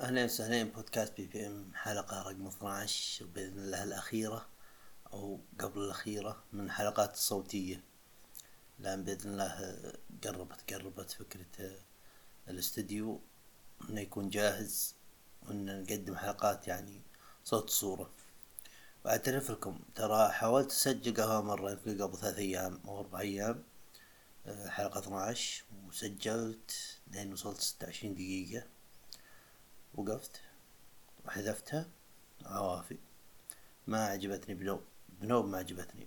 أهلين وسهلين بودكاست بي بي إم حلقة رقم 12 بإذن الله الأخيرة أو قبل الأخيرة من حلقات الصوتية. لأن بإذن الله قربت قربت فكرة الاستديو إنه يكون جاهز وإن نقدم حلقات يعني صوت صورة. وأعترف لكم ترى حاولت أسجل قهوة مرة يمكن قبل ثلاث أيام أو أربع أيام حلقة 12 وسجلت لين وصلت ستة وعشرين دقيقة. وقفت وحذفتها. عوافي. ما عجبتني بنوب بنوب ما عجبتني.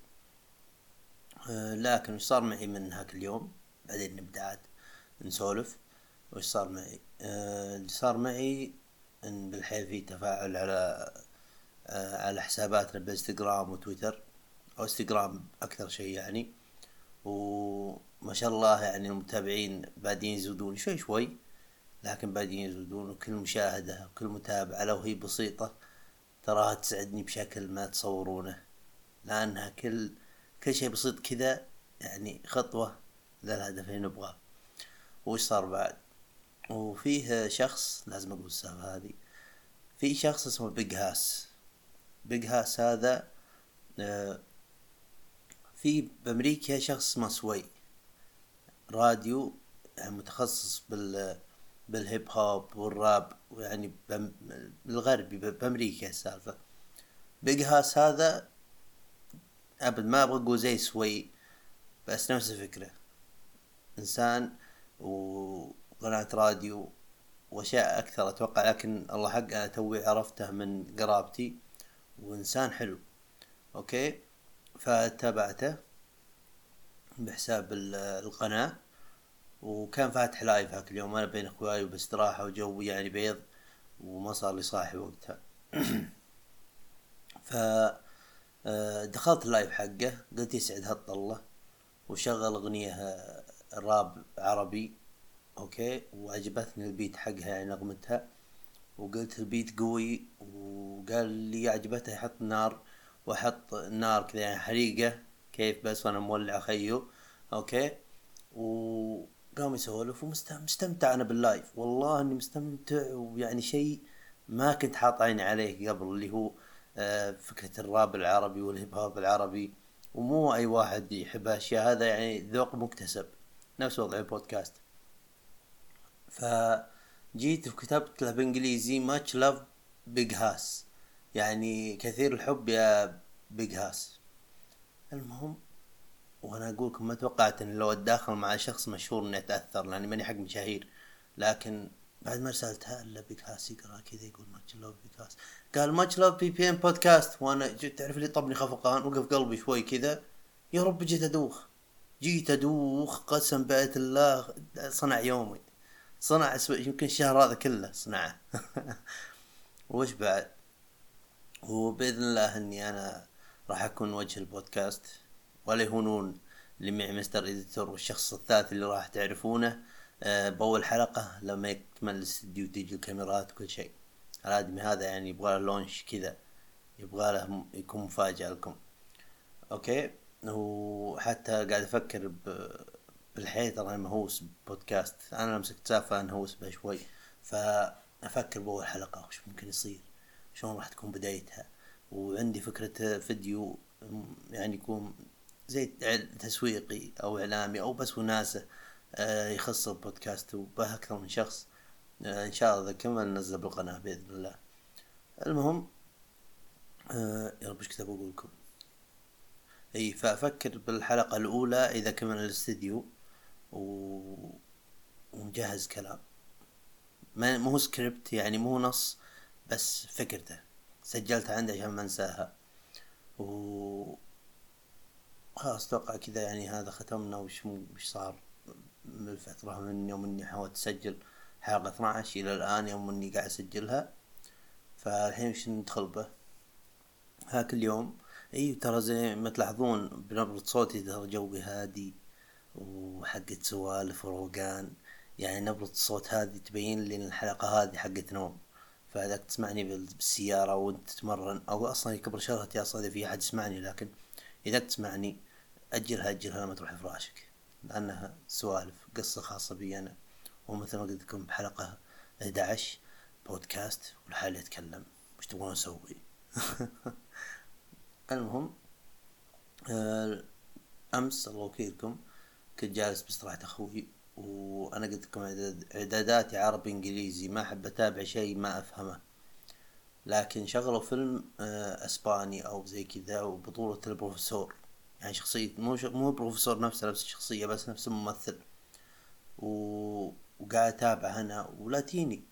أه لكن وش صار معي من هاك اليوم؟ بعدين نبدأ عاد نسولف. وش صار معي؟ أه اللي صار معي إن بالحيل في تفاعل على أه على حساباتنا بإنستغرام وتويتر. أو انستغرام أكثر شيء يعني. وما شاء الله يعني المتابعين بادين يزودون شوي شوي. لكن بعدين يزودون وكل مشاهدة وكل متابعة لو هي بسيطة تراها تسعدني بشكل ما تصورونه. لأنها كل كل شيء بسيط كذا يعني خطوة للهدف اللي نبغاه. وش صار بعد؟ وفيه شخص لازم أقول السالفة هذه في شخص اسمه Big Hass Big Hass هذا آه، في بأمريكا شخص اسمه Sway راديو متخصص بال بال hip hop وال rap ويعني بالغربي بأمريكا السالفة. Big Hass هذا أبد ما أبغى أقول زي Sway بس نفس الفكرة. إنسان وقناة راديو وأشياء أكثر أتوقع لكن الله حق أنا توي عرفته من قرابتي وإنسان حلو. أوكي؟ فتابعته بحساب القناة. وكان فاتح live هاك اليوم أنا بين اخوياي وباستراحة وجو يعني بيض وما صار لي صاحي وقتها. ف آه، دخلت ال live حقه قلت يسعد هالطلة وشغل أغنية آه، راب عربي أوكي؟ وعجبتني ال beat حقها يعني نغمتها وقلت ال beat قوي وقال لي عجبته يحط نار وأحط نار كذا يعني حريقة كيف بس وأنا مولع خيو أوكي؟ و قام يسولف ومستمتع أنا بال live والله إني مستمتع ويعني شيء ما كنت حاط عيني عليه قبل اللي هو آه، فكرة الراب العربي وال hip hop العربي. ومو أي واحد يحب هالأشياء. هذا يعني ذوق مكتسب. نفس وضع البودكاست. فجيت وكتبت له بإنجليزي much love Big Hass يعني كثير الحب يا Big Hass المهم وأنا أقول لكم ما توقعت إن لو اتداخل مع شخص مشهور اني اتاثر لأني ماني حق مشاهير. لكن بعد ما رسلتها إلا Big Hass يقرا كذا يقول much love Big Hass قال much love BBM podcast وأنا تعرف لي طبني خفقان وقف قلبي شوي كذا. يا رب جيت أدوخ. جيت أدوخ قسم بيت الله. صنع يومي. صنع يمكن الشهر هذا كله صنعه. وش بعد؟ وبإذن الله إني أنا راح أكون وجه البودكاست. ولا يهونون اللي معي Mister Editor والشخص الثالث اللي راح تعرفونه أه بأول حلقة لما يكتمل الاستديو تيجي الكاميرات وكل شيء. الادمي هذا يعني يبغى له launch كذا يبغى له يكون مفاجأة لكم. أوكي؟ وحتى قاعد أفكر بالحياة ترى مهووس بودكاست أنا مسكت سالفة نهوس بها شوي. فأفكر بأول حلقة وش ممكن يصير؟ شلون راح تكون بدايتها؟ وعندي فكرة فيديو يعني يكون زي تسويقي أو إعلامي أو بس وناسه آه، يخص البودكاست وبه أكثر من شخص آه، إن شاء الله اذا كمل ننزل بالقناة بإذن الله. المهم آه، يا رب إيش كنت بقول لكم؟ إي فأفكر بالحلقة الأولى إذا كمل الاستديو و... ومجهز كلام. ما مو سكريبت يعني مو نص بس فكرته. سجلتها عندي عشان ما أنساها. و خلاص أتوقع كذا يعني هذا ختمنا. وش وش صار؟ من الفترة من يوم إني حاولت أسجل حلقة 12 إلى الآن يوم إني قاعد أسجلها. فالحين وش ندخل به؟ هاك اليوم إي ترى زي ما تلاحظون بنبرة صوتي ترى جوي هادي وحقت سوالف وروقان. يعني نبرة الصوت هذه تبين لي الحلقة هذه حقت نوم. فاذا تسمعني بالسيارة وأنت تتمرن. أو أصلا يكبر شغلتي أصلا إذا في أحد يسمعني لكن اذا تسمعني أجلها أجلها لما تروح فراشك لأنها سوالف قصة خاصة بي أنا. ومثل ما قلت لكم بحلقة 11 بودكاست ولحالي اتكلم وش تبغون أسوي؟ المهم آه، أمس الله وكيلكم كنت جالس باستراحة أخوي وأنا قلت لكم إعداداتي عربي إنجليزي ما أحب أتابع شيء ما أفهمه. لكن شغلوا فيلم آه، إسباني أو زي كذا وبطولة البروفيسور. يعني شخصية مو مو البروفيسور نفسه نفس الشخصية بس نفس الممثل. و... وقاعد أتابع أنا ولاتيني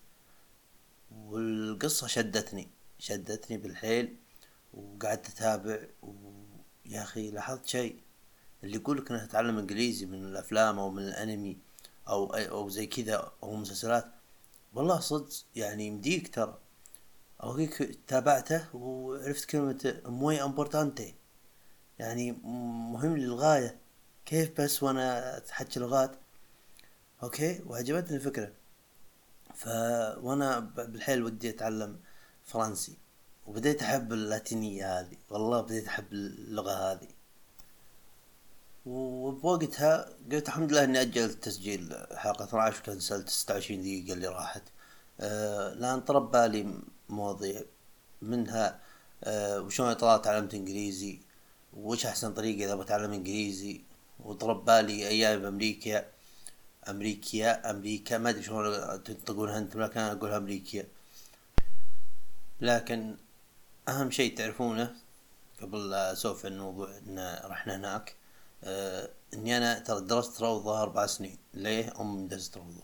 والقصة شدتني شدتني بالحيل وقعدت أتابع. ويا أخي لاحظت شيء. اللي يقول لك إنه تتعلم إنجليزي من الأفلام أو من الأنمي أو أو زي كذا أو مسلسلات. والله صدق يعني يمديك ترى. أوكي تابعته وعرفت كلمة موي أمبورتانتي. يعني مهم للغاية. كيف بس وأنا اتحكي لغات؟ أوكي وعجبتني الفكرة. ف وأنا بالحيل ودي أتعلم فرنسي وبديت أحب اللاتينية هذه. والله بديت أحب اللغة هذه. وبوقتها قلت الحمد لله إني أجلت تسجيل حلقة 12 وكنسلت 26 دقيقة اللي راحت. أه لأن طرب بالي مواضيع منها. أه وشلون طلعت تعلمت إنجليزي. وش أحسن طريقة إذا بتعلم إنجليزي وطرب بالي أيام بأمريكا؟ امريكيا أمريكا ما أدري شلون تنطقونها أنتم لكن أنا أقولها امريكيا لكن أهم شيء تعرفونه قبل لا أسولف عن الموضوع إن رحنا هناك آه إني أنا ترى درست روضة أربع سنين. ليه؟ أمي درست روضة.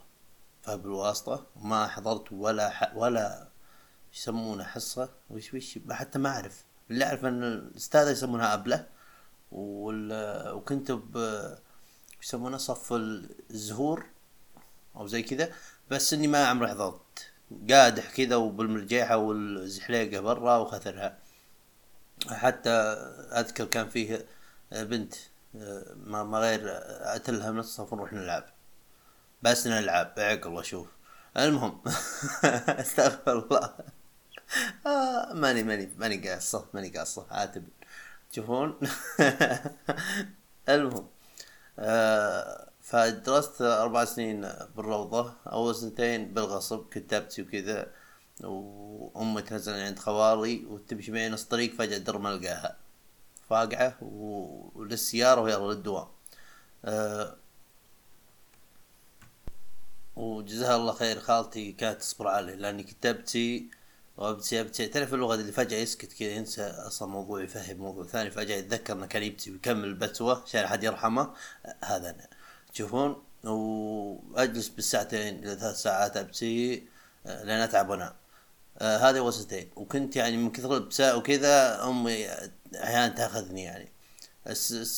فبالواسطة ما حضرت ولا ح... ولا يسمونه حصة وش وش حتى ما أعرف. اللي اعرف إن الأستاذة يسمونها أبلة وال... وكنت ب يسمونه صف الزهور أو زي كذا بس إني ما عمري حضرت. قادح كذا وبالمرجيحة والزحليقة برا وخثرها حتى أذكر كان فيه بنت ما, ما غير أتلها من الصف ونروح نلعب. بس نلعب عقل أشوف المهم أستغفر الله. آه ماني ماني ماني قاصة ماني قاصة عاتب. تشوفون المهم آه فدرست أربع سنين بالروضة. أول سنتين بالغصب كتبتي وكذا وأمي تنزل عند خوالي وتمشي معي نص طريق فجأة در ما ألقاها فاقعة وللسيارة ويلا للدوام. أه وجزاها الله خير خالتي كانت تصبر علي لأني كتبتي تعرف اللغة اللي فجأة يسكت كذا ينسى أصلا موضوع يفهم موضوع ثاني فجأة يتذكر إنه كان يبتسي ويكمل البتوة عشان أحد يرحمه. هذا أنا. تشوفون؟ وأجلس بالساعتين إلى ثلاث ساعات ابتسي لين أتعب وأنام. آه هذه وسطين. وكنت يعني من كثر البساء وكذا أمي أحيانا تأخذني يعني.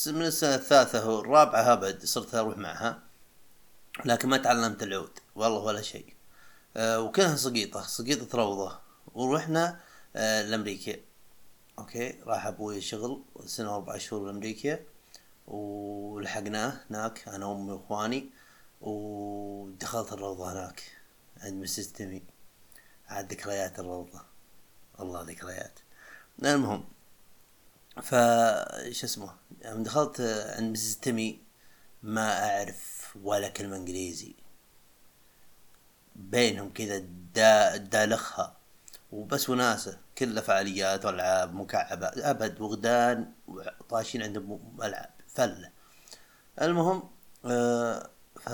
من السنة الثالثة والرابعة ابد صرت أروح معها لكن ما تعلمت العود. والله ولا شيء. آه وكلها سقيطة سقيطة روضة. ورحنا آه لأمريكا. أوكي؟ راح أبوي شغل سنة وأربع شهور لامريكا ولحقناه هناك أنا وأمي وإخواني ودخلت الروضة هناك. عند مسز تيمي. عاد ذكريات الروضة. والله ذكريات. المهم ف شو اسمه؟ يوم دخلت عند مسز تيمي ما أعرف ولا كلمة إنجليزي. بينهم كذا دا دالخها. وبس وناسة كلها فعاليات وألعاب مكعبة أبد وغدان طاشين عندهم العاب فلة. المهم آه ف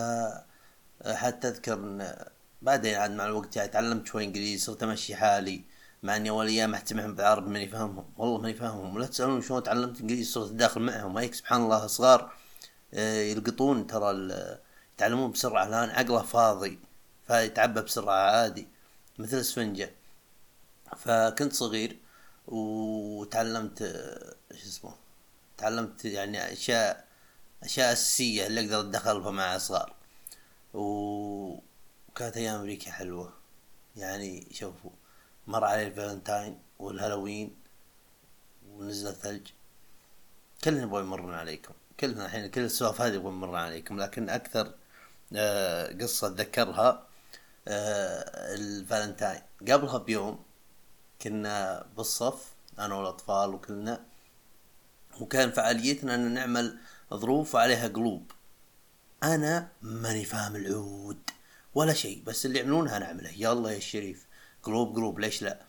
حتى أذكر إن بعدين عاد مع الوقت يعني تعلمت شوي إنجليزي صرت أمشي حالي مع إني أول أيام احتمهم بالعربي ماني فاهمهم. والله ماني فاهمهم. ولا تسألون شلون تعلمت إنجليزي صرت داخل معهم. هيك سبحان الله صغار آه يلقطون ترى يتعلمون بسرعة. الآن عقله فاضي فيتعبى بسرعة عادي مثل اسفنجه فكنت صغير وتعلمت شو اسمه تعلمت يعني أشياء أشياء أساسية اللي أقدر اتدخل مع صغار وكانت أيام أمريكا حلوة. يعني شوفوا مر علي ال Valentine وال Halloween ونزل الثلج. كلنا يبغى يمرون عليكم. كلنا الحين كل السوالف هذه يبغى يمرون عليكم. لكن أكثر آه قصة أتذكرها آه الفالنتاين. قبلها بيوم كنا بالصف أنا والأطفال وكلنا. وكان فعاليتنا إن نعمل ظروف عليها قلوب. أنا ماني فاهم العود ولا شيء بس اللي يعملونها نعمله يلا يا الشريف قلوب قلوب ليش لا؟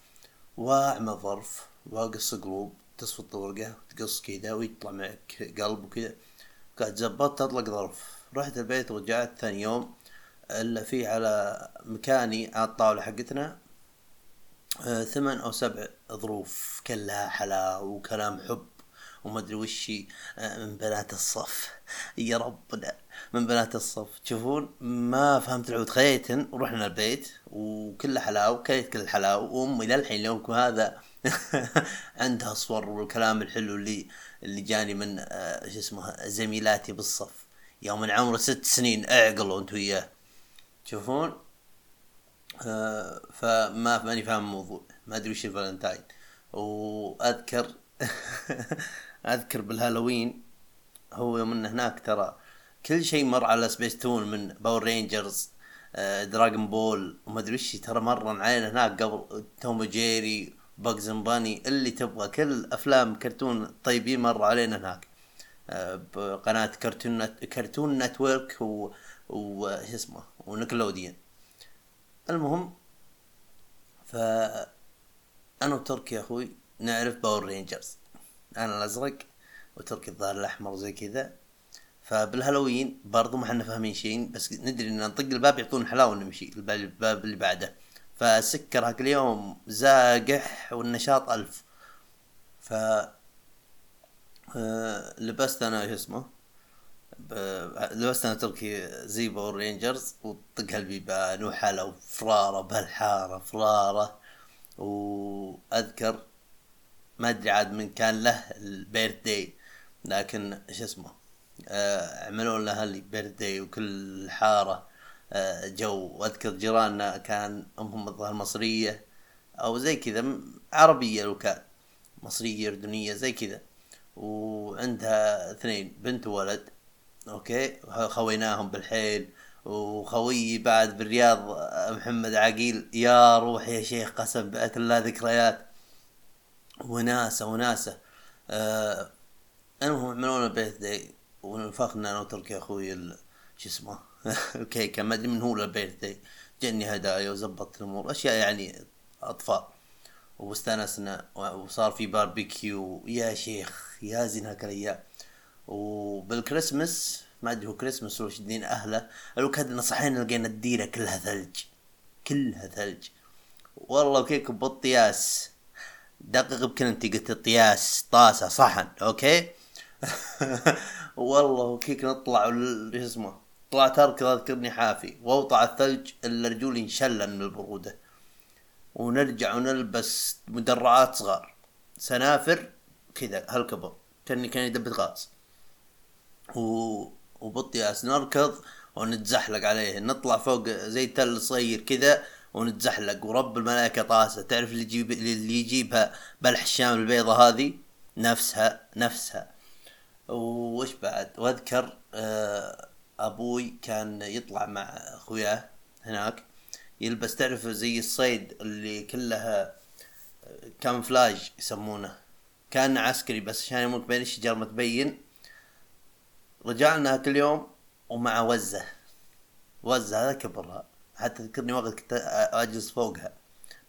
واعمل ظرف واقص قلوب تصفط الورقة تقص كذا ويطلع معك قلب وكذا. قاعد زبطت أطلق ظرف. رحت البيت ورجعت ثاني يوم إلا في على مكاني على الطاولة حقتنا ثمان أو سبع ظروف كلها حلاوة وكلام حب وما أدري وش آه، من بنات الصف. يا ربنا من بنات الصف. تشوفون ما فهمت العود. خيتن ورحنا البيت وكله حلاوة كلت كل الحلاوة وأمي للحين يومكم هذا عندها صور والكلام الحلو اللي اللي جاني من آه، شو اسمه زميلاتي بالصف. يوم من عمره ست سنين اعقلوا أنتوا وياه. تشوفون آه فما ماني فاهم الموضوع. ما أدري وش الفالنتاين. وأذكر أذكر بالهالوين هو يوم إنه هناك ترى كل شيء مر على سبيس تون من Power Rangers آه Dragon Ball وما أدري وش ترى مر علينا هناك قبل Tom Jerry Bugs Bunny اللي تبغى كل أفلام كرتون طيبين مر علينا هناك. آه بقناة Cartoon Net... Cartoon Network و, و... اسمه و Nickelodeon المهم ف أنا وتركي أخوي نعرف Power Rangers. أنا الأزرق وتركي الظاهر الأحمر زي كذا. فبالهالوين برضو ما إحنا فاهمين شيء بس ندري إن نطق الباب يعطون حلاوة نمشي الباب اللي بعده. فسكر هاك اليوم زاقح والنشاط ألف. ف آه، لبست أنا شو اسمه؟ لبست تركي زي Power Rangers وطق البيبان وحلا وفراره بهالحارة فرارة. وأذكر ما أدري عاد من كان له ال birthday لكن شو اسمه آه عملوا لها ال birthday وكل حارة آه جو. وأذكر جيراننا كان أمهم الظاهر مصرية أو زي كذا عربية لو كان مصرية أردنية زي كذا. وعندها اثنين بنت وولد. أوكي؟ خويناهم بالحيل وخويي بعد بالرياض محمد عقيل يا روح يا شيخ قسم بالله ذكريات. وناسة وناسة. آه المهم عملونا birthday ونفخنا أنا وتركي أخوي شو اسمه؟ الكيكه ما أدري من هو ال birthday جني هدايا وزبطت الأمور أشياء يعني أطفال. واستانسنا وصار في باربيكيو. يا شيخ يا زين هاك الأيام وبالكريسماس ما أدري هو كريسماس ولا شدين أهله لو كان صحينا لقينا الديرة كلها ثلج كلها ثلج. والله وكيلك بالطياس. دقق بكلمتي قلت الطياس طاسة صحن أوكي؟ والله وكيلك نطلع شو اسمه طلعت اركض أذكرني حافي. واوطع الثلج إلا رجولي انشلن من البرودة. ونرجع ونلبس مدرعات صغار. سنافر كذا هالكبر. كأني كان يدبت غاز. و... وبالطياس نركض ونتزحلق عليه. نطلع فوق زي تل صغير كذا ونتزحلق. ورب الملائكة طاسة. تعرف اللي يجيب اللي يجيبها بلح الشام البيضة هذه؟ نفسها نفسها. وش بعد؟ وأذكر آه، أبوي كان يطلع مع أخوياه هناك. يلبس تعرف زي الصيد اللي كلها كامفلاج يسمونه. كان عسكري بس عشان يموت بين الشجر ما تبين. رجعنا كل يوم ومع وزة. وزة هذا كبرها حتى تذكرني وقت كنت أجلس فوقها.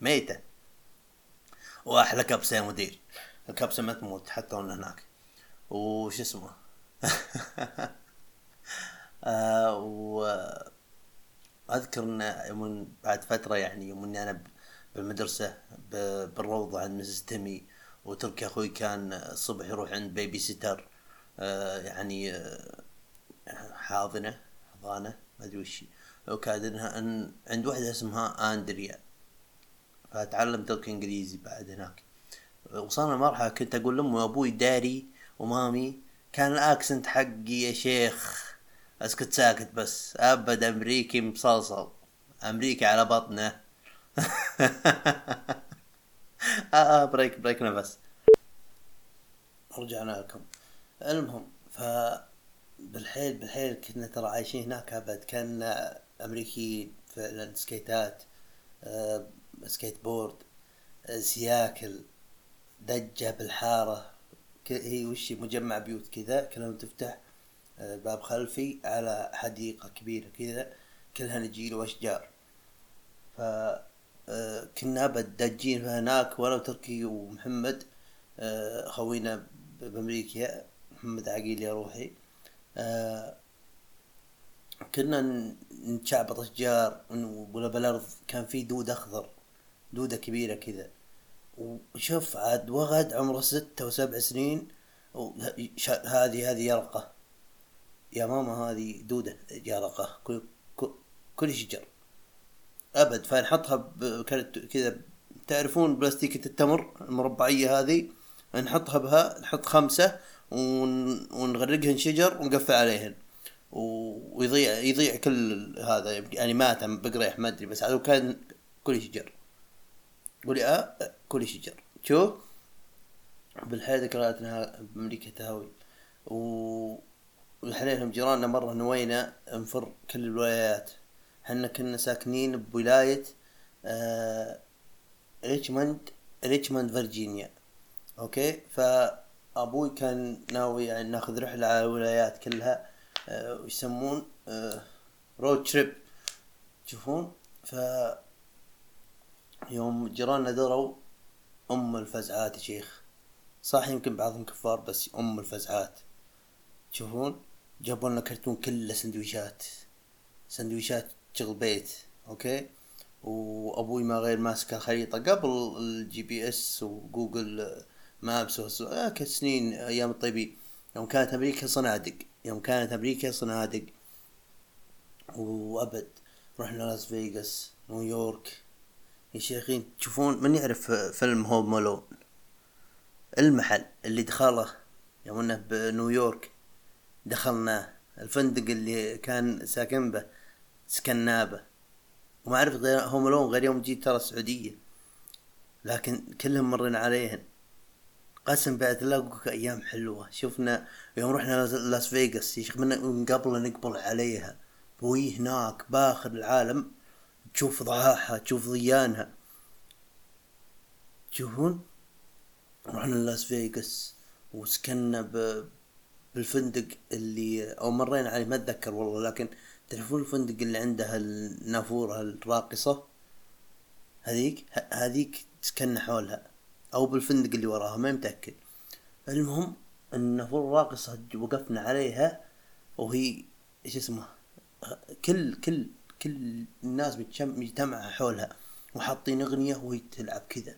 ميتة. وأحلى كبسة يا مدير. الكبسة ما تموت حتى وأنا هناك. وش اسمه؟ آه اذكر إن يوم بعد فترة يعني يوم إني أنا بالمدرسة بالروضة عند مسز تيمي وتركي أخوي كان الصبح يروح عند بيبي سيتر. يعني آه حاضنة حضانة ما أدري وش وكاد انها أن عند واحدة اسمها آندريا. فتعلم تركي إنجليزي بعد هناك. وصلنا مرحلة كنت أقول لأمي وأبوي daddy و mommy كان ال accent حقي يا شيخ أسكت ساكت بس. أبد أمريكي مصلصل. أمريكي على بطنه. آه, آه break break نفس. رجعنا لكم. المهم ف بالحيل بالحيل كنا ترى عايشين هناك أبد. كان أمريكي فعلا سكيتات آه سكيت بورد آه سياكل دجة بالحارة هي وش مجمع بيوت كذا كلها تفتح آه، باب خلفي على حديقة كبيرة كذا كلها نجيل وأشجار. ف آه، كنا أبد هناك وأنا وتركي ومحمد خوينا بأمريكا محمد عقيل يا روحي. آه، كنا نتشعبط أشجار ولا بالأرض كان في دود أخضر دودة كبيرة كذا. وشوف عاد وغد عمره ستة وسبع سنين هذه هذه يرقة. يا ماما هذه دودة يرقة كل كل شجر أبد فنحطها كذا. تعرفون بلاستيكة التمر المربعية هذه؟ نحطها بها نحط خمسة ونغرقهن شجر ونقفل عليهن. ويضيع يضيع كل هذا يعني مات بقريح ما أدري بس هذا كان كل شجر. قولي آه كل شجر. شوف بالحياة ذكرياتنا بأمريكا تهاوي و وحنينهم جيراننا مرة نوينا نفر كل الولايات. حنا كنا ساكنين بولاية آه ريتشموند ريتشموند فيرجينيا. أوكي؟ فابوي كان ناوي يعني ناخذ رحلة على الولايات كلها آه ويسمون آه road trip تشوفون؟ ف يوم جيراننا دروا أم الفزعات يا شيخ. صح يمكن بعضهم كفار بس أم الفزعات. تشوفون؟ جابوا لنا كرتون كله سندويشات. سندويشات شغل بيت أوكي؟ وأبوي ما غير ماسك الخريطة. قبل ال GPS و Google Maps آه سنين أيام الطيبين يوم كانت أمريكا صنادق يوم كانت أمريكا صنادق وأبد. رحنا لاس فيغاس نيويورك. يا شيخين تشوفون؟ من يعرف فيلم Home Alone المحل اللي دخله. يوم إنه بنيويورك. دخلناه الفندق اللي كان ساكن به سكناه به وما غير هوم لون غير يوم جيت ترى السعودية. لكن كلهم مرينا عليهن. قسم بعد الله أيام حلوة. شفنا يوم رحنا لاس فيغاس يا شيخ من قبل نقبل عليها. وهي هناك باخر العالم تشوف ضحاها تشوف ضيانها. تشوفون؟ رحنا لاس فيغاس وسكننا ب... بالفندق اللي أو مرينا عليه ما أتذكر والله لكن تعرفون الفندق اللي عنده النافورة الراقصة؟ هذيك؟ هذيك سكننا حولها. أو بالفندق اللي وراها ما متأكد. المهم النافورة الراقصة وقفنا عليها وهي إيش اسمه كل كل كل الناس مجتمعة حولها وحاطين أغنية وهي تلعب كذا.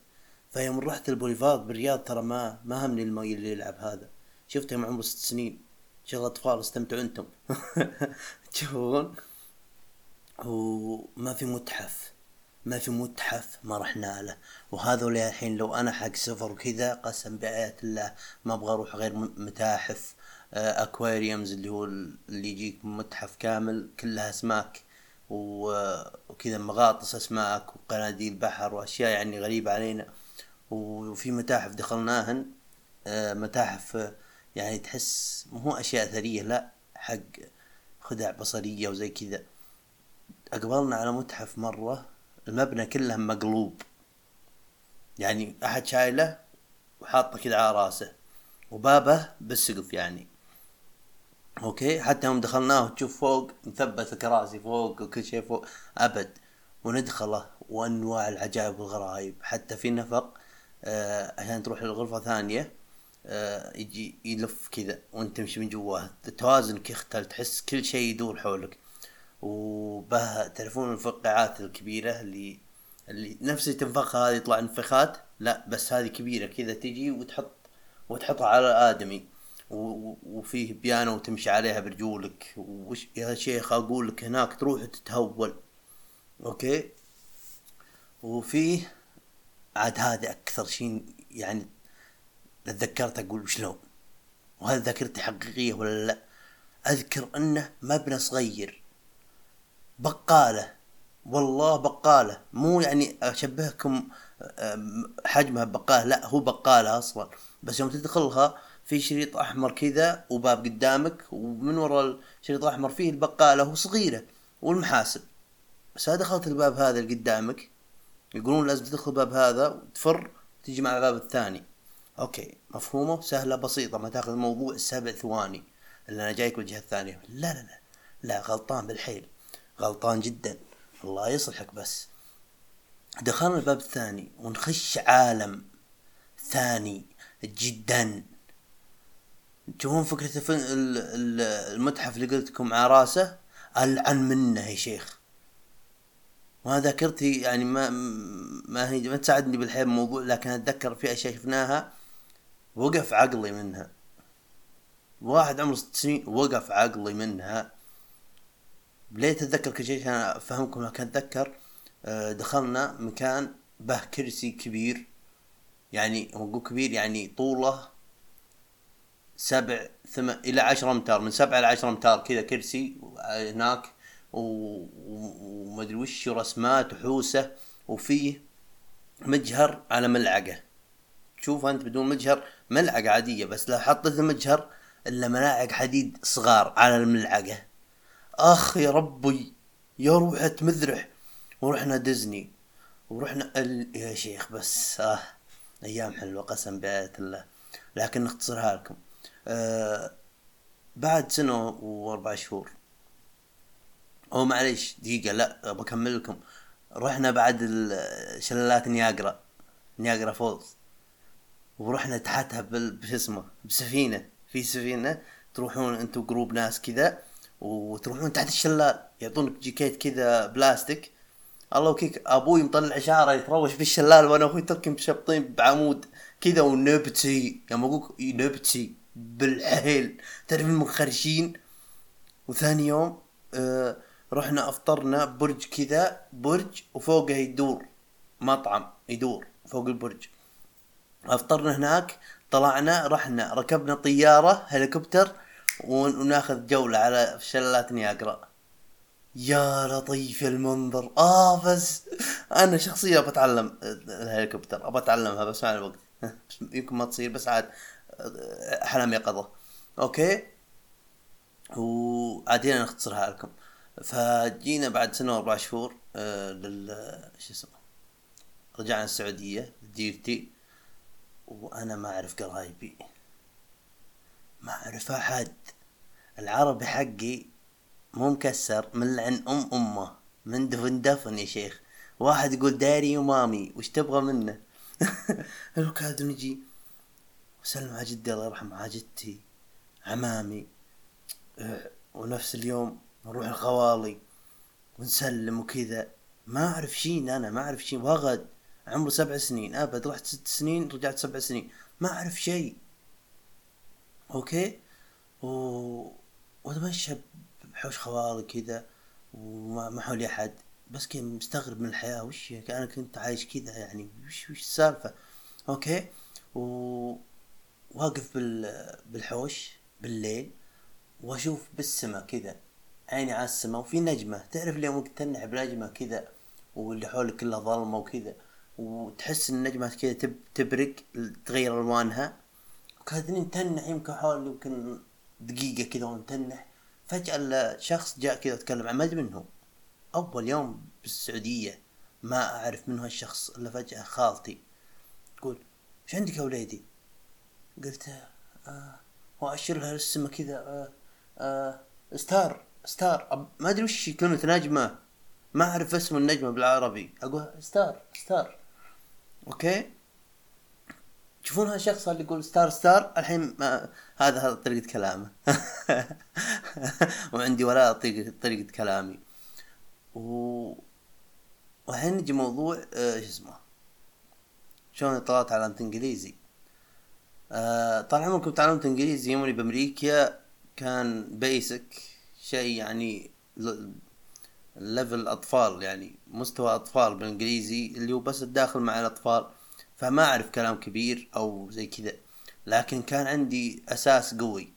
فيوم رحت البوليفارد بالرياض ترى ما ما همني المي اللي يلعب هذا. شفته يوم عمره ست سنين. شغل أطفال استمتعوا أنتم. تشوفون وما في متحف. ما في متحف ما رحنا له وهذول الحين لو أنا حق سفر وكذا قسم بآيات الله ما أبغى أروح غير متاحف أكواريومز اللي هو اللي يجيك متحف كامل كلها أسماك وكذا مغاطس أسماك وقناديل بحر وأشياء يعني غريبة علينا. وفي متاحف دخلناهن آه، متاحف يعني تحس مو أشياء اثريه لا حق خدع بصرية وزي كذا. أقبلنا على متحف مرة المبنى كله مقلوب. يعني أحد شايله وحاطه كذا على راسه. وبابه بالسقف يعني. أوكي؟ حتى يوم دخلناه تشوف فوق مثبت الكراسي فوق وكل شيء فوق. أبد. وندخله. وأنواع العجائب والغرائب. حتى في نفق آه عشان تروح لغرفة ثانية آه يجي يلف كذا وأنت تمشي من جواه توازنك يختل تحس كل شيء يدور حولك. وبه تعرفون الفقاعات الكبيرة اللي اللي نفس تنفخها هذه يطلع انفخات. لا بس هذه كبيرة كذا تجي وتحط وتحطها على آدمي. وفيه بيانو وتمشي عليها برجولك. وش يا شيخ أقول لك هناك تروح تتهول. أوكي؟ وفيه عاد هذا أكثر شيء يعني تذكرت أقول وشلون وهذا ذاكرتي حقيقية ولا لا؟ أذكر أنه مبنى صغير. بقالة. والله بقالة. مو يعني أشبهكم حجمها بقالة. لا هو بقالة أصلا. بس يوم تدخلها في شريط أحمر كذا وباب قدامك ومن وراء الشريط الأحمر فيه البقالة وصغيرة والمحاسب. بس دخلت الباب هذا اللي قدامك يقولون لازم تدخل الباب هذا وتفر تجي مع الباب الثاني. أوكي مفهومة؟ سهلة بسيطة. ما تأخذ الموضوع سبع ثواني. اللي أنا جايك بالجهة الثانية. لا لا لا. لا غلطان بالحيل. غلطان جدا. الله يصلحك بس. دخلنا الباب الثاني ونخش عالم ثاني جدا. تشوفون فكرة المتحف اللي قلت لكم على رأسه؟ ألعن منه يا شيخ. وأنا ذاكرتي يعني ما ما هي ما تساعدني بالحياة بموضوع لكن أتذكر في أشياء شفناها. وقف عقلي منها. واحد عمره ست سنين وقف عقلي منها. ليه تتذكر كل شيء عشان أفهمكم لكن أتذكر آه، دخلنا مكان به كرسي كبير. يعني هو كبير يعني طوله سبع ثم إلى عشرة امتار من سبعة إلى عشرة امتار كذا كرسي هناك. وما أدري وش رسمات وحوسة وفيه مجهر على ملعقة. تشوف أنت بدون مجهر ملعقة عادية بس لو حطيت المجهر إلا ملاعق حديد صغار على الملعقة. أخ يا ربي يا روحة مذرح. ورحنا ديزني ورحنا ال... يا شيخ بس آه أيام حلوة قسم بآية الله. لكن نختصرها لكم. آه بعد سنة وأربع شهور. أو معليش دقيقة لا بكمل لكم. رحنا بعد شلالات نياجرا نياجرا فولز. ورحنا تحتها بش اسمه بسفينة. في سفينة تروحون أنتم group ناس كذا. وتروحون تحت الشلال يعطونك جيكيت كذا بلاستيك. الله وكيلك أبوي مطلع اشاره يتروش في الشلال وأنا أخوي تركي مشبطين بعمود كذا ونبتي يوم أقول نبتي بالحيل تعرف المخرشين وثاني يوم آه رحنا أفطرنا برج كذا برج وفوقه يدور مطعم يدور فوق البرج. أفطرنا هناك طلعنا رحنا ركبنا طيارة هليكوبتر وناخذ جولة على شلالات نياجرا. يا لطيف المنظر. آه بس أنا شخصيا بتعلم الهليكوبتر ابى أتعلمها بس مع الوقت. يمكن ما تصير بس عاد احلام يقظة. أوكي؟ وعادين نختصرها لكم. فجينا بعد سنة وأربع شهور آه لل شو اسمه رجعنا السعودية ديرتي وأنا ما أعرف قرايبي. ما اعرف احد العربي حقي مو مكسر من لعن أم أمه. من دفن دفن يا شيخ. واحد يقول داري ومامي وش تبغى منه؟ الوكاد نجي. وسلم جدي الله يرحمه على جدتي عمامي. أه، ونفس اليوم نروح الخوالي ونسلم وكذا. ما أعرف شيء أنا ما أعرف شيء وغد عمره سبع سنين. أبد رحت ست سنين رجعت سبع سنين. ما أعرف شيء. أوكي؟ و وأتمشى بحوش خوالي كذا وما حولي أحد. بس كنت مستغرب من الحياة وش أنا كنت عايش كذا يعني. وش وش السالفة؟ أوكي؟ و واقف بال... بالحوش بالليل وأشوف بالسماء كذا. عيني على السماء وفي نجمة. تعرف اليوم تنح بنجمة كذا واللي حولك كلها ظلمة وكذا. وتحس إن النجمة كذا تب... تبرق تغير ألوانها. وكادين تنح يمكن حول يمكن دقيقة كذا ونتنح فجأة شخص جاء كذا تكلم عن أدري منه. أول يوم بالسعودية ما أعرف منه هالشخص إلا فجأة خالتي تقول إيش عندك يا وليدي؟ قلت آه واشر لها للسما كذا آه آه star star ما أدري وش كلمة نجمة. ما أعرف اسم النجمة بالعربي. أقول star star. أوكي؟ تشوفون هالشخص اللي يقول star star الحين ما هذا هذا طريقة كلامه. وعندي ولا طريقة طريقة كلامي. و والحين نجي موضوع آه شو اسمه؟ شلون طلعت على إنجليزي. آه طال عمركم تعلمت إنجليزي يومي بأمريكا كان basic شيء يعني level أطفال يعني مستوى أطفال بالإنجليزي اللي هو بس الداخل مع الأطفال. فما أعرف كلام كبير أو زي كذا. لكن كان عندي أساس قوي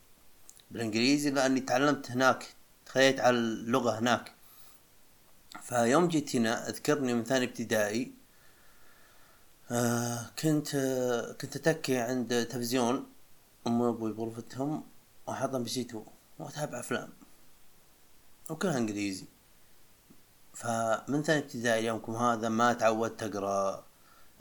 بالإنجليزي لأني تعلمت هناك تخيلت على اللغة هناك. فيوم جيت هنا أذكرني من ثاني ابتدائي آه كنت آه كنت أتكي عند تلفزيون ام وأبوي بغرفتهم وأحطهم بسيتو وأتابع أفلام وكلها إنجليزي. فمن ثاني ابتدائي يومكم هذا ما تعودت أقرأ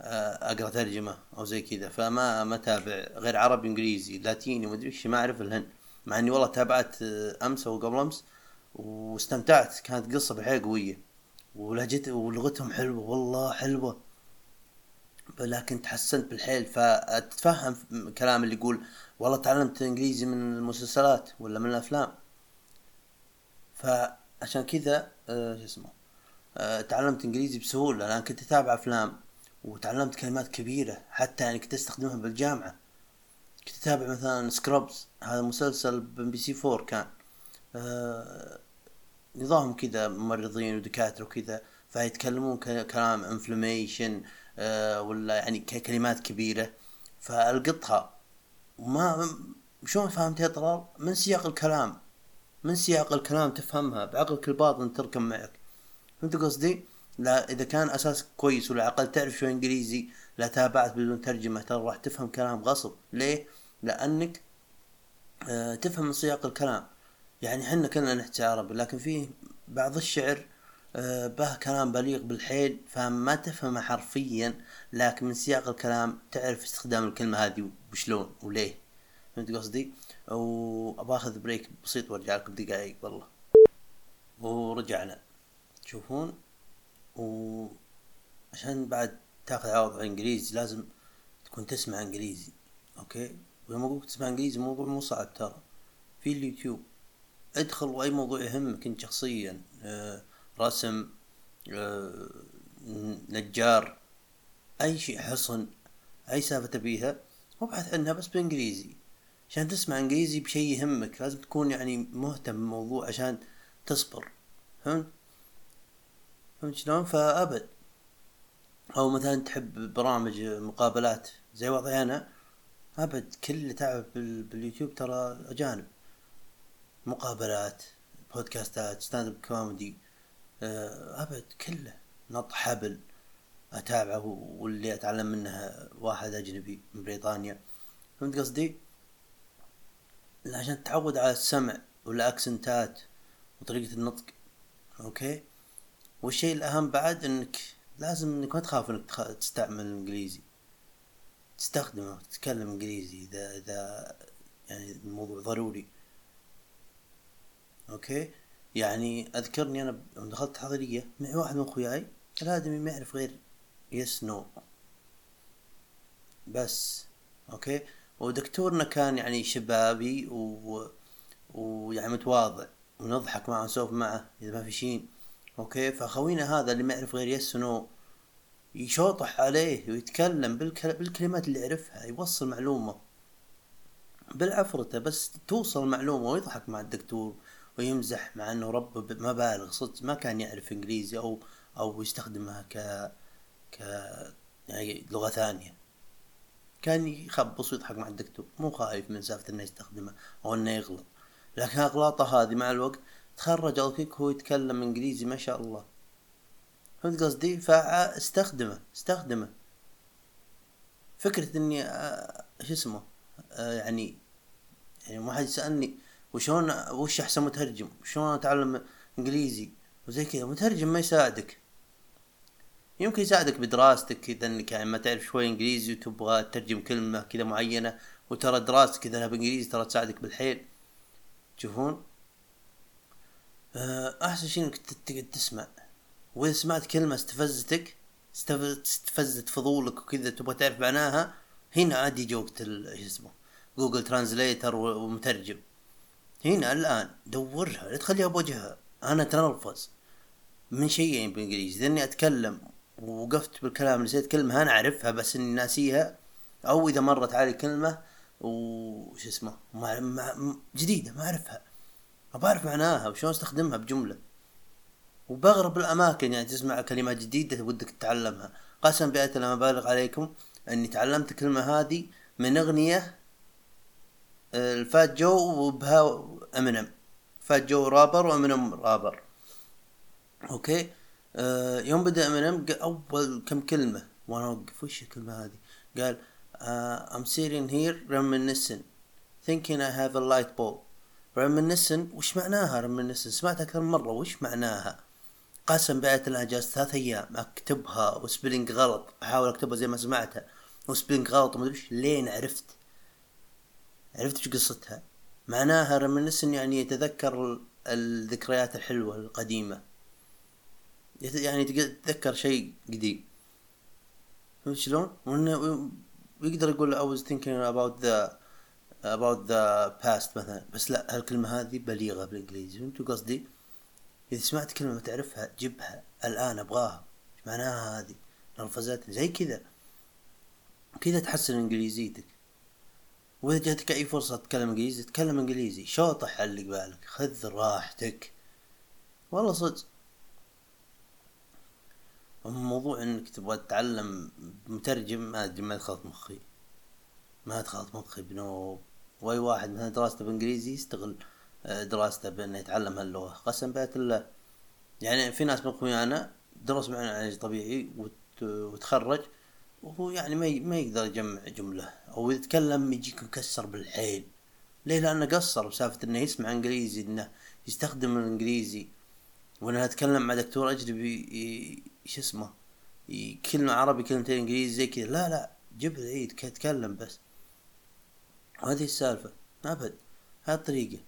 أقرأ ترجمة أو زي كذا. فما ما أتابع. غير عربي إنجليزي لاتيني ما أدري ما أعرف الهن مع إني والله تابعت آه، أمس أو قبل أمس واستمتعت. كانت قصة بالحيل قوية. ولهجت ولغتهم حلوة والله حلوة. لكن تحسنت بالحيل. فتتفهم كلام اللي يقول والله تعلمت إنجليزي من المسلسلات ولا من الأفلام. فعشان كذا آه شو اسمه آه تعلمت إنجليزي بسهولة. لأن كنت أتابع أفلام. وتعلمت كلمات كبيرة حتى يعني كنت أستخدمها بالجامعة. كنت أتابع مثلا Scrubs هذا مسلسل MBC 4 كان. آه نظام كذا ممرضين ودكاترة وكذا فيتكلمون كلام inflammation آه ولا يعني كلمات كبيرة. فألقطها. وما شلون فهمتها طلال من سياق الكلام. من سياق الكلام تفهمها. بعقلك الباطن تركب معك. فهمت قصدي؟ لا إذا كان أساس كويس والعقل تعرف شو إنجليزي لا تابعت بدون ترجمة ترى راح تفهم كلام غصب. ليه؟ لأنك آه تفهم من سياق الكلام. يعني حنا كلنا نحكي عربي لكن فيه بعض الشعر آه به كلام بليغ بالحيل فما تفهمه حرفيا لكن من سياق الكلام تعرف استخدام الكلمة هذه وشلون وليه. فهمت قصدي؟ وأباخذ بريك بسيط وأرجع لكم دقائق والله. ورجعنا. تشوفون وعشان بعد تاخذ عوض على الانجليزي لازم تكون تسمع إنجليزي أوكي؟ ولما أقول تسمع إنجليزي الموضوع مو صعب ترى. في اليوتيوب. ادخل وأي موضوع يهمك أنت شخصيا آه رسم آه نجار أي شيء حصن أي سالفة تبيها وابحث عنها بس بإنجليزي. عشان تسمع إنجليزي بشيء يهمك لازم تكون يعني مهتم بالموضوع عشان تصبر. فهمت؟ فهمت شلون؟ فأبد. أو مثلا تحب برامج مقابلات زي وضعي أنا أبد كل اللي تعب باليوتيوب ترى أجانب. مقابلات بودكاستات stand-up comedy أبد كله. نط حبل أتابعه واللي أتعلم منه واحد أجنبي من بريطانيا. فهمت قصدي؟ عشان تتعود على السمع وال accentات وطريقة النطق. okay؟ والشيء الأهم بعد إنك لازم إنك ما تخاف إنك تستعمل الانجليزي تستخدمه تتكلم إنجليزي إذا إذا يعني الموضوع ضروري. okay؟ يعني أذكرني أنا دخلت حضرية معي واحد من أخوياي الآدمي ما يعرف غير yes no بس. okay؟ ودكتورنا كان يعني شبابي و... ويعني متواضع ونضحك معه ونسولف معه إذا ما في شيء. أوكي؟ فخوينا هذا اللي ما يعرف غير yes no يشوطح عليه ويتكلم بالكل... بالكلمات اللي يعرفها يوصل معلومة. بالعفرتة بس توصل المعلومة ويضحك مع الدكتور ويمزح مع إنه رب مبالغ صدق ما كان يعرف إنجليزي أو أو يستخدمها ك ك يعني لغة ثانية. كان يخبص ويضحك مع الدكتور مو خايف من سالفة إنه يستخدمها أو إنه يغلط. لكن أغلاطه هذه مع الوقت تخرج الكيك هو يتكلم إنجليزي ما شاء الله. فهمت قصدي؟ فاستخدمه استخدمه. فكرة إني آه، شو اسمه؟ آه، يعني يعني ما حد يسألني وشون وش أحسن مترجم؟ وشون أتعلم إنجليزي؟ وزي كذا. مترجم ما يساعدك. يمكن يساعدك بدراستك اذا إنك يعني ما تعرف شوي إنجليزي وتبغى تترجم كلمة كذا معينة وترى دراستك إذا بالانجليزي ترى تساعدك بالحيل. تشوفون؟ أحسن شيء إنك تقعد تسمع. وإذا سمعت كلمة استفزتك استفزت فضولك وكذا تبغى تعرف معناها هنا عادي جوقت شو اسمه جوجل ترانزليتر ومترجم. هنا الآن دورها لا تخليها بوجهها. أنا تنرفز من شيئين بالإنجليزي؟ إني أتكلم ووقفت بالكلام نسيت كلمة أنا أعرفها بس إني ناسيها. أو إذا مرت علي كلمة وش اسمه ما جديدة ما أعرفها. ابى اعرف معناها وشلون أستخدمها بجملة. وبغرب الأماكن يعني تسمع كلمات جديدة ودك تتعلمها. قسم بآية لما بالغ عليكم إني تعلمت الكلمة هذه من أغنية آه، ال Fat Joe وبها Eminem Fat Joe rapper و Eminem rapper. okay؟ آه يوم بدأ امينيم أول كم كلمة؟ وأنا أوقف وش الكلمة هذه؟ قال uh, I'm sitting here reminiscing thinking I have a light bulb. Reminiscing وش معناها reminiscing سمعت أكثر من مرة وش معناها؟ قسم بالله جالس ثلاث أيام أكتبها و spelling غلط أحاول أكتبها زي ما سمعتها وسبيلنج غلط وما أدري لين عرفت. عرفت وش قصتها؟ معناها reminiscing يعني يتذكر الذكريات الحلوة القديمة. يعني تتذكر شيء قديم فهمت شلون؟ ويقدر يقول I was thinking about the about the past مثلا. بس لا هالكلمة هذه بليغة بالإنجليزي. فهمتوا قصدي؟ إذا سمعت كلمة تعرفها جيبها. الآن أبغاها. إيش معناها هذه؟ نرفزتني زي كذا. كذا تحسن إنجليزيتك. وإذا جاتك أي فرصة تتكلم إنجليزي تتكلم إنجليزي. شوطح اللي قبالك خذ راحتك. والله صدق. موضوع إنك تبغى تتعلم مترجم ما أدري ما دخلت مخي. ما دخلت مخي بنوب. واي واحد مثلا دراسته بإنجليزي يستغل آه، دراسته بأنه يتعلم هاللغة. قسم بيت الله يعني في ناس من اخويانا درس معنا علاج طبيعي وتخرج وهو يعني ما ما يقدر يجمع جملة. أو يتكلم يجيك مكسر بالحيل ليه؟ لأنه قصر بسالفة إنه يسمع إنجليزي إنه يستخدم الإنجليزي. وأنا أتكلم مع دكتور أجنبي شو اسمه كلمة عربي كلمتين إنجليزي زي كذا. لا لا جيب العيد تكلم بس. هذه السالفة. أبد. هذه الطريقة.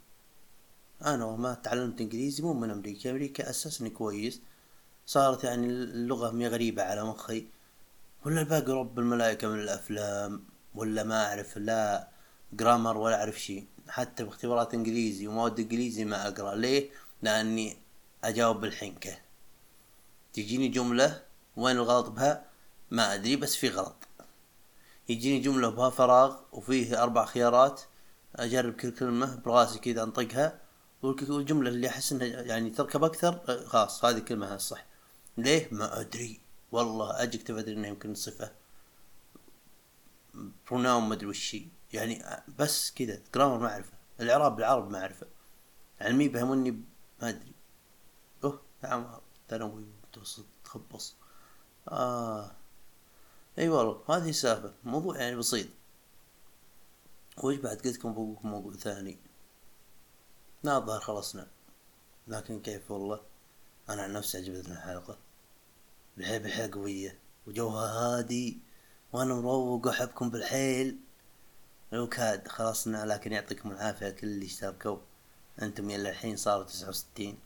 أنا وما تعلمت إنجليزي مو من أمريكا. أمريكا اسسني كويس. صارت يعني اللغة مي غريبة على مخي. ولا الباقي رب الملائكة من الأفلام ولا ما أعرف لا جرامر ولا أعرف شيء. حتى باختبارات إنجليزي ومواد إنجليزي ما أقرأ. ليه؟ لأني أجاوب بالحنكة. تجيني جملة وين الغلط بها؟ ما أدري بس في غلط. يجيني جملة بها فراغ وفيه أربع خيارات أجرب كل كلمة براسي كذا أنطقها والجملة اللي أحس إنها يعني تركب أكثر خلاص هذه الكلمة الصح. ليه؟ ما أدري. والله اجكتف ادري انه يمكن صفة. بروناون ما أدري وش يعني بس كذا جرامر ما أعرفه. الإعراب بالعرب ما أعرفه. علمي بهمني ما أدري. أوه نعم ثانوي متوسط تخبص. آه. أي والله هذه السالفة موضوع يعني بسيط. وش بعد؟ قلت لكم موضوع ثاني. لا الظاهر خلصنا. لكن كيف والله؟ أنا عن نفسي عجبتني الحلقة. بالحيل بالحيل قوية. وجوها هادي. وأنا مروق وأحبكم بالحيل. لو كاد خلصنا. لكن يعطيكم العافية كل اللي اشتركوا. أنتم إلى الحين صاروا تسعة وستين.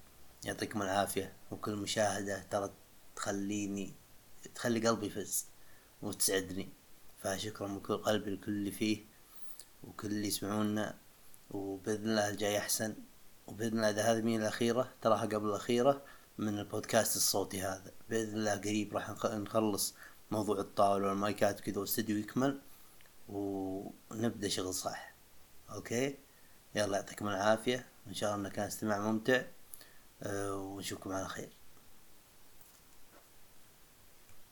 يعطيكم العافية. وكل مشاهدة ترى تخليني تخلي قلبي يفز. وتسعدني فشكرا من كل قلبي لكل اللي فيه وكل اللي يسمعونا وبإذن الله الجاي أحسن. وبإذن الله إذا هذه مين الأخيرة؟ تراها قبل الأخيرة من البودكاست الصوتي هذا. بإذن الله قريب راح نخلص موضوع الطاولة والمايكات وكذا والاستديو يكمل ونبدأ شغل صح. أوكي؟ يلا يعطيكم العافية. إن شاء الله إنه كان استماع ممتع أه ونشوفكم على خير.